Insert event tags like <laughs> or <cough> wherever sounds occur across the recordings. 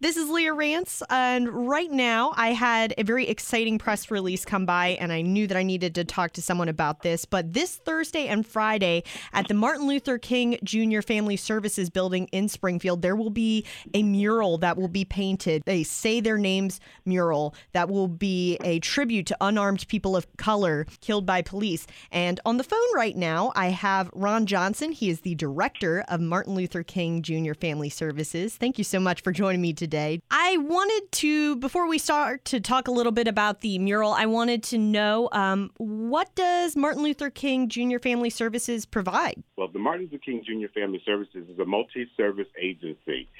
This is Leah Rance, and right now I had a very exciting press release come by, and I knew that I needed to talk to someone about this. But this Thursday and Friday at the Martin Luther King Jr. Family Services Building in Springfield, there will be a mural that will be painted, a Say Their Names mural that will be a tribute to unarmed people of color killed by police. And on the phone right now, I have Ron Johnson. He is the director of Martin Luther King Jr. Family Services. Thank you so much for joining me today today. I wanted to, before we start to talk a little bit about the mural, I wanted to know um, what does Martin Luther King Jr. Family Services provide? Well, the Martin Luther King Jr. Family Services is a multi-service agency.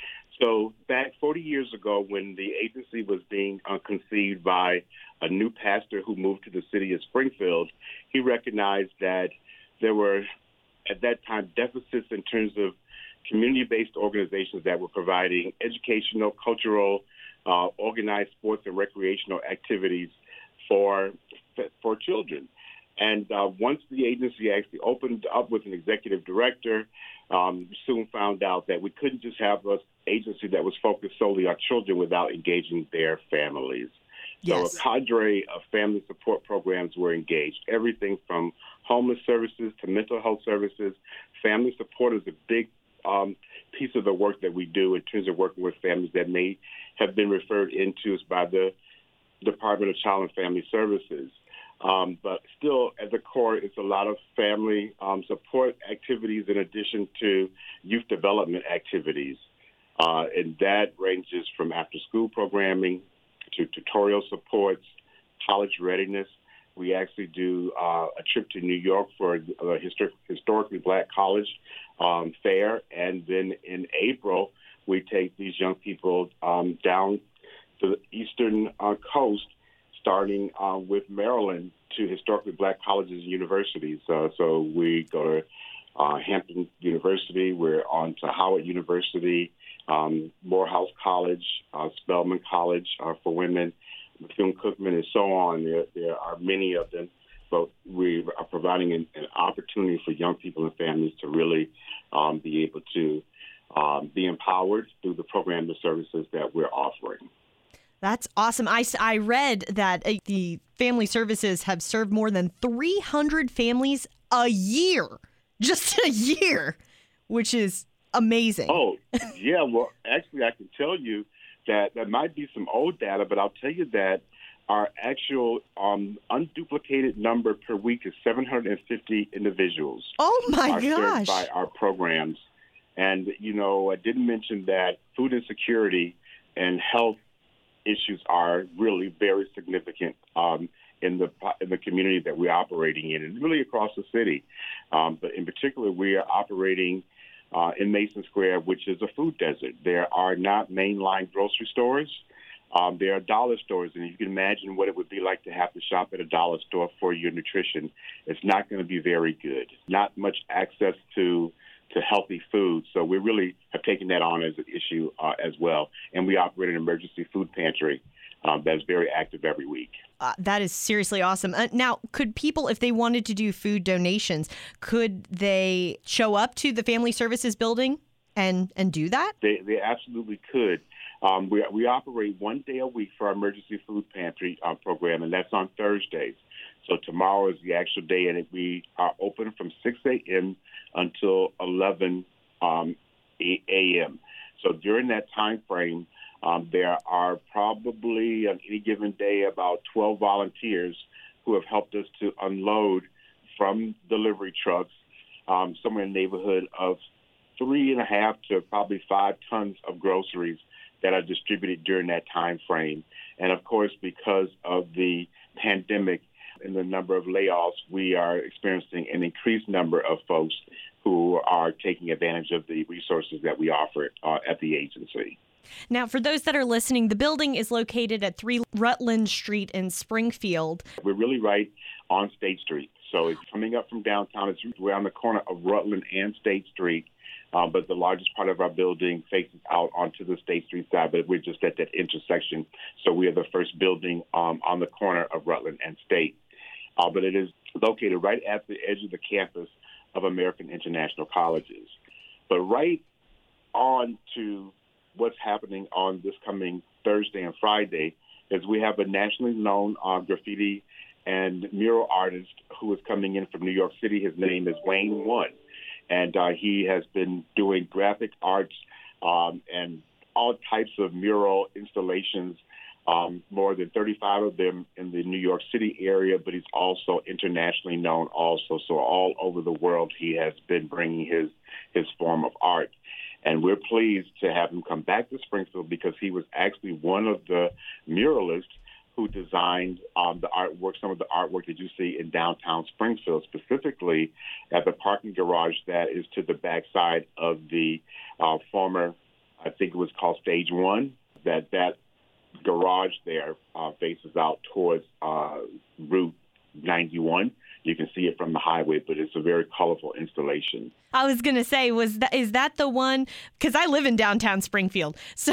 So back 40 years ago, when the agency was being uh, conceived by a new pastor who moved to the city of Springfield, he recognized that there were, at that time, deficits in terms of community-based organizations that were providing educational, cultural, uh, organized sports and recreational activities for for children. And uh, once the agency actually opened up with an executive director, um, soon found out that we couldn't just have an agency that was focused solely on children without engaging their families. Yes. So a cadre of family support programs were engaged. Everything from homeless services to mental health services. Family support is a big um, piece of the work that we do in terms of working with families that may have been referred into us by the Department of Child and Family Services. Um, but still, at the core, it's a lot of family um, support activities in addition to youth development activities. Uh, and that ranges from after school programming to tutorial supports, college readiness. We actually do uh, a trip to New York for a histor- historically black college um, fair. And then in April, we take these young people um, down to the eastern uh, coast, starting uh, with Maryland to historically black colleges and universities. Uh, so we go to uh, Hampton University, we're on to Howard University, um, Morehouse College, uh, Spelman College for women, Bethune Cookman, and so on. There, there are many of them but we are providing an, an, opportunity for young people and families to really um, be able to um, be empowered through the program and services that we're offering. That's awesome. I, I read that uh, the family services have served more than 300 families a year, just <laughs> a year, which is amazing. Oh, yeah. Well, actually, I can tell you that there might be some old data, but I'll tell you that our actual um, unduplicated number per week is 750 individuals. Oh my are gosh! Served by our programs, and you know, I didn't mention that food insecurity and health issues are really very significant um, in the in the community that we're operating in, and really across the city. Um, but in particular, we are operating. Uh, in Mason Square, which is a food desert. There are not mainline grocery stores. Um, there are dollar stores, and you can imagine what it would be like to have to shop at a dollar store for your nutrition. It's not going to be very good. Not much access to to healthy food. So we really have taken that on as an issue uh, as well. And we operate an emergency food pantry um, that's very active every week. Uh, that is seriously awesome. Uh, now, could people, if they wanted to do food donations, could they show up to the Family Services building and and do that? They they absolutely could. Um, we, we operate one day a week for our emergency food pantry uh, program, and that's on Thursdays. So tomorrow is the actual day, and we are open from 6 a.m. until 11 um, a.m. So during that time frame, um, there are probably on any given day about 12 volunteers who have helped us to unload from delivery trucks um, somewhere in the neighborhood of three and a half to probably five tons of groceries that are distributed during that time frame. And of course, because of the pandemic and the number of layoffs, we are experiencing an increased number of folks who are taking advantage of the resources that we offer uh, at the agency. Now, for those that are listening, the building is located at 3 Rutland Street in Springfield. We're really right on State Street. So it's coming up from downtown. It's around the corner of Rutland and State Street. Uh, but the largest part of our building faces out onto the State Street side, but we're just at that intersection. So we are the first building um, on the corner of Rutland and State. Uh, but it is located right at the edge of the campus of American International Colleges. But right on to what's happening on this coming Thursday and Friday is we have a nationally known uh, graffiti and mural artist who is coming in from New York City. His name is Wane One, and uh, he has been doing graphic arts um, and all types of mural installations. Um, more than 35 of them in the New York City area, but he's also internationally known. Also, so all over the world, he has been bringing his his form of art. And we're pleased to have him come back to Springfield because he was actually one of the muralists who designed um, the artwork, some of the artwork that you see in downtown Springfield, specifically at the parking garage that is to the backside of the uh, former, I think it was called Stage One. That that garage there uh, faces out towards uh, Route 91 you can see it from the highway, but it's a very colorful installation. I was gonna say, was that is that the one? Because I live in downtown Springfield, <laughs> so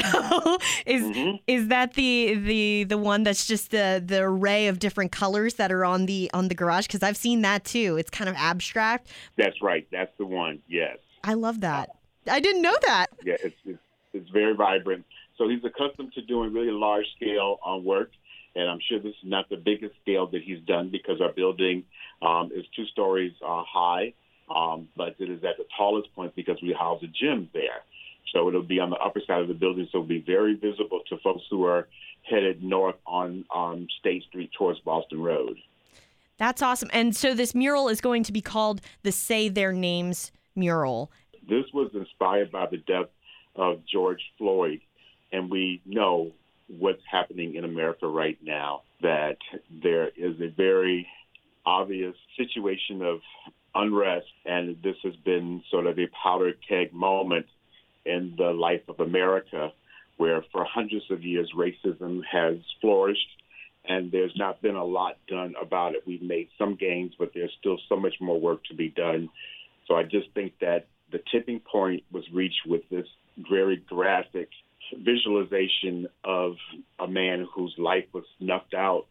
is mm-hmm. is that the the the one that's just the the array of different colors that are on the on the garage? Because I've seen that too. It's kind of abstract. That's right. That's the one. Yes. I love that. I didn't know that. Yeah, it's it's, it's very vibrant. So he's accustomed to doing really large scale on uh, work and I'm sure this is not the biggest scale that he's done because our building um, is two stories uh, high, um, but it is at the tallest point because we house a gym there. So it'll be on the upper side of the building, so it'll be very visible to folks who are headed north on um, State Street towards Boston Road. That's awesome. And so this mural is going to be called the Say Their Names mural. This was inspired by the death of George Floyd, and we know what's happening in America right now, that there is a very obvious situation of unrest, and this has been sort of a powder keg moment in the life of America, where for hundreds of years racism has flourished, and there's not been a lot done about it. We've made some gains, but there's still so much more work to be done. So I just think that the tipping point was reached with this very graphic visualization of a man whose life was snuffed out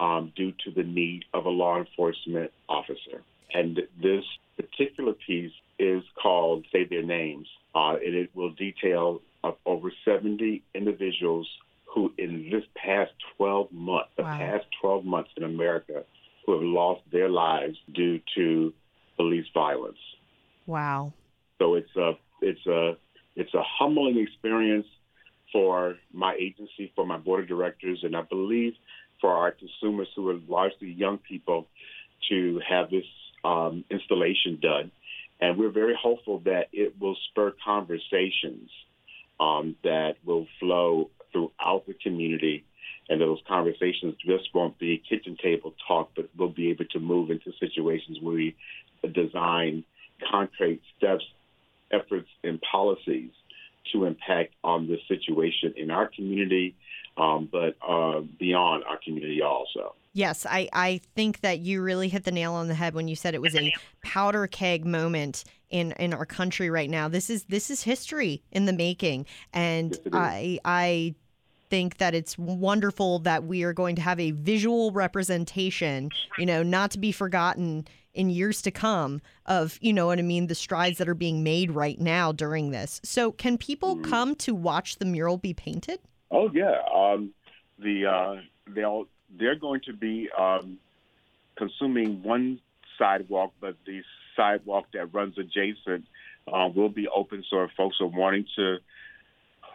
um, due to the need of a law enforcement officer. And this particular piece is called Say Their Names, uh, and it will detail of over 70 individuals who, in this past 12 months, the wow. past 12 months in America, who have lost their lives due to police violence. Wow. So it's a it's a it's a humbling experience for my agency, for my board of directors, and I believe for our consumers who are largely young people to have this um, installation done. And we're very hopeful that it will spur conversations um, that will flow throughout the community and those conversations just won't be kitchen table talk, but we'll be able to move into situations where we design concrete steps, efforts, and policies to impact on the situation in our community, um, but uh, beyond our community also. Yes, I, I think that you really hit the nail on the head when you said it was a powder keg moment in, in our country right now. This is this is history in the making, and yes, I I think that it's wonderful that we are going to have a visual representation, you know, not to be forgotten in years to come of, you know what I mean, the strides that are being made right now during this. So, can people mm-hmm. come to watch the mural be painted? Oh yeah, um, the uh, they'll they're going to be um, consuming one sidewalk, but the sidewalk that runs adjacent uh, will be open. So if folks are wanting to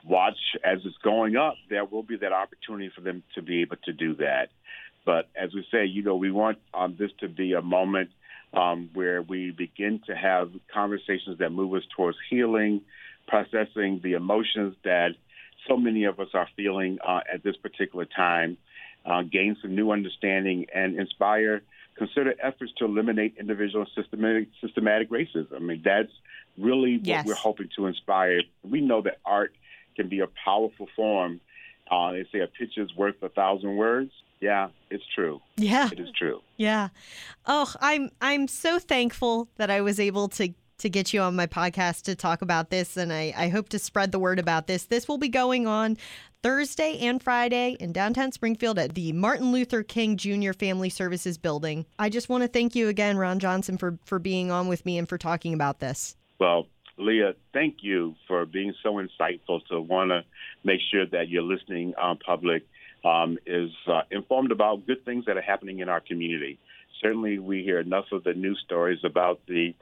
watch as it's going up, there will be that opportunity for them to be able to do that. But as we say, you know, we want um, this to be a moment um, where we begin to have conversations that move us towards healing, processing the emotions that so many of us are feeling uh, at this particular time, uh, gain some new understanding, and inspire consider efforts to eliminate individual systematic systematic racism. I mean, that's really what yes. we're hoping to inspire. We know that art can be a powerful form. Uh, they say a picture's worth a thousand words. Yeah, it's true. Yeah, it is true. Yeah. Oh, I'm I'm so thankful that I was able to to get you on my podcast to talk about this, and I I hope to spread the word about this. This will be going on Thursday and Friday in downtown Springfield at the Martin Luther King Jr. Family Services Building. I just want to thank you again, Ron Johnson, for for being on with me and for talking about this. Well, Leah, thank you for being so insightful to want to make sure that your listening um, public um, is uh, informed about good things that are happening in our community. Certainly, we hear enough of the news stories about the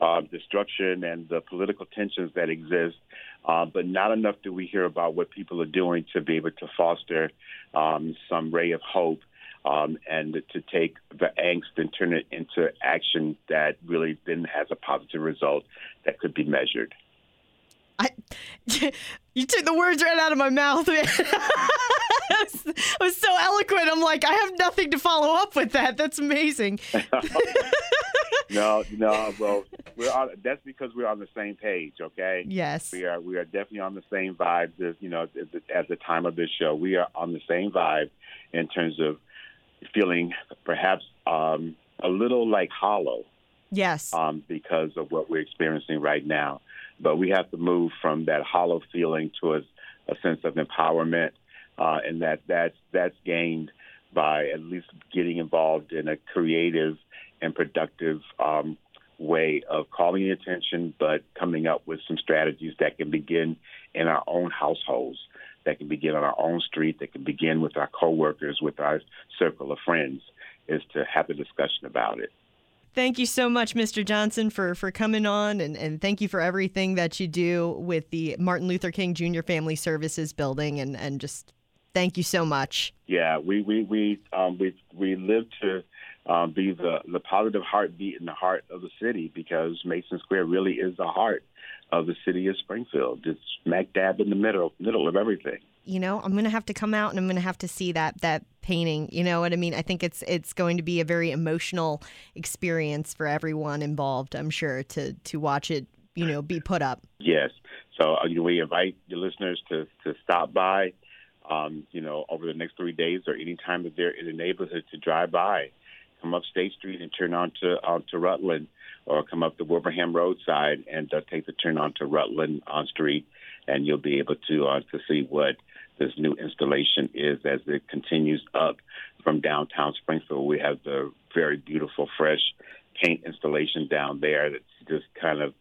uh, destruction and the political tensions that exist, uh, but not enough do we hear about what people are doing to be able to foster um, some ray of hope um, and to take the angst and turn it into action that really then has a positive result that could be measured. I, <laughs> you took the words right out of my mouth. <laughs> I was, was so eloquent. I'm like, I have nothing to follow up with that. That's amazing. <laughs> no, no. Well, we're on, that's because we're on the same page. Okay. Yes. We are. We are definitely on the same vibe. As, you know, at the time of this show, we are on the same vibe in terms of feeling perhaps um, a little like hollow. Yes. Um, because of what we're experiencing right now. But we have to move from that hollow feeling towards a sense of empowerment, uh, and that that's that's gained by at least getting involved in a creative and productive um, way of calling attention, but coming up with some strategies that can begin in our own households that can begin on our own street, that can begin with our coworkers, with our circle of friends, is to have a discussion about it. Thank you so much, Mr. Johnson, for, for coming on, and, and thank you for everything that you do with the Martin Luther King Jr. Family Services Building, and, and just thank you so much. Yeah, we we we um, we we live to um, be the the positive heartbeat in the heart of the city because Mason Square really is the heart of the city of Springfield. It's smack dab in the middle middle of everything. You know, I'm going to have to come out and I'm going to have to see that that painting. You know what I mean? I think it's it's going to be a very emotional experience for everyone involved. I'm sure to to watch it. You know, be put up. Yes. So uh, you know, we invite your listeners to to stop by. Um, you know, over the next three days or any time that they're in the neighborhood to drive by, come up State Street and turn onto onto Rutland or come up the Wilbraham roadside and uh, take the turn onto Rutland on Street, and you'll be able to uh, to see what this new installation is as it continues up from downtown Springfield. We have the very beautiful fresh paint installation down there. That's just kind of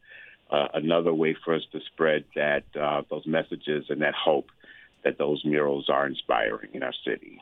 uh, another way for us to spread that uh, those messages and that hope that those murals are inspiring in our city.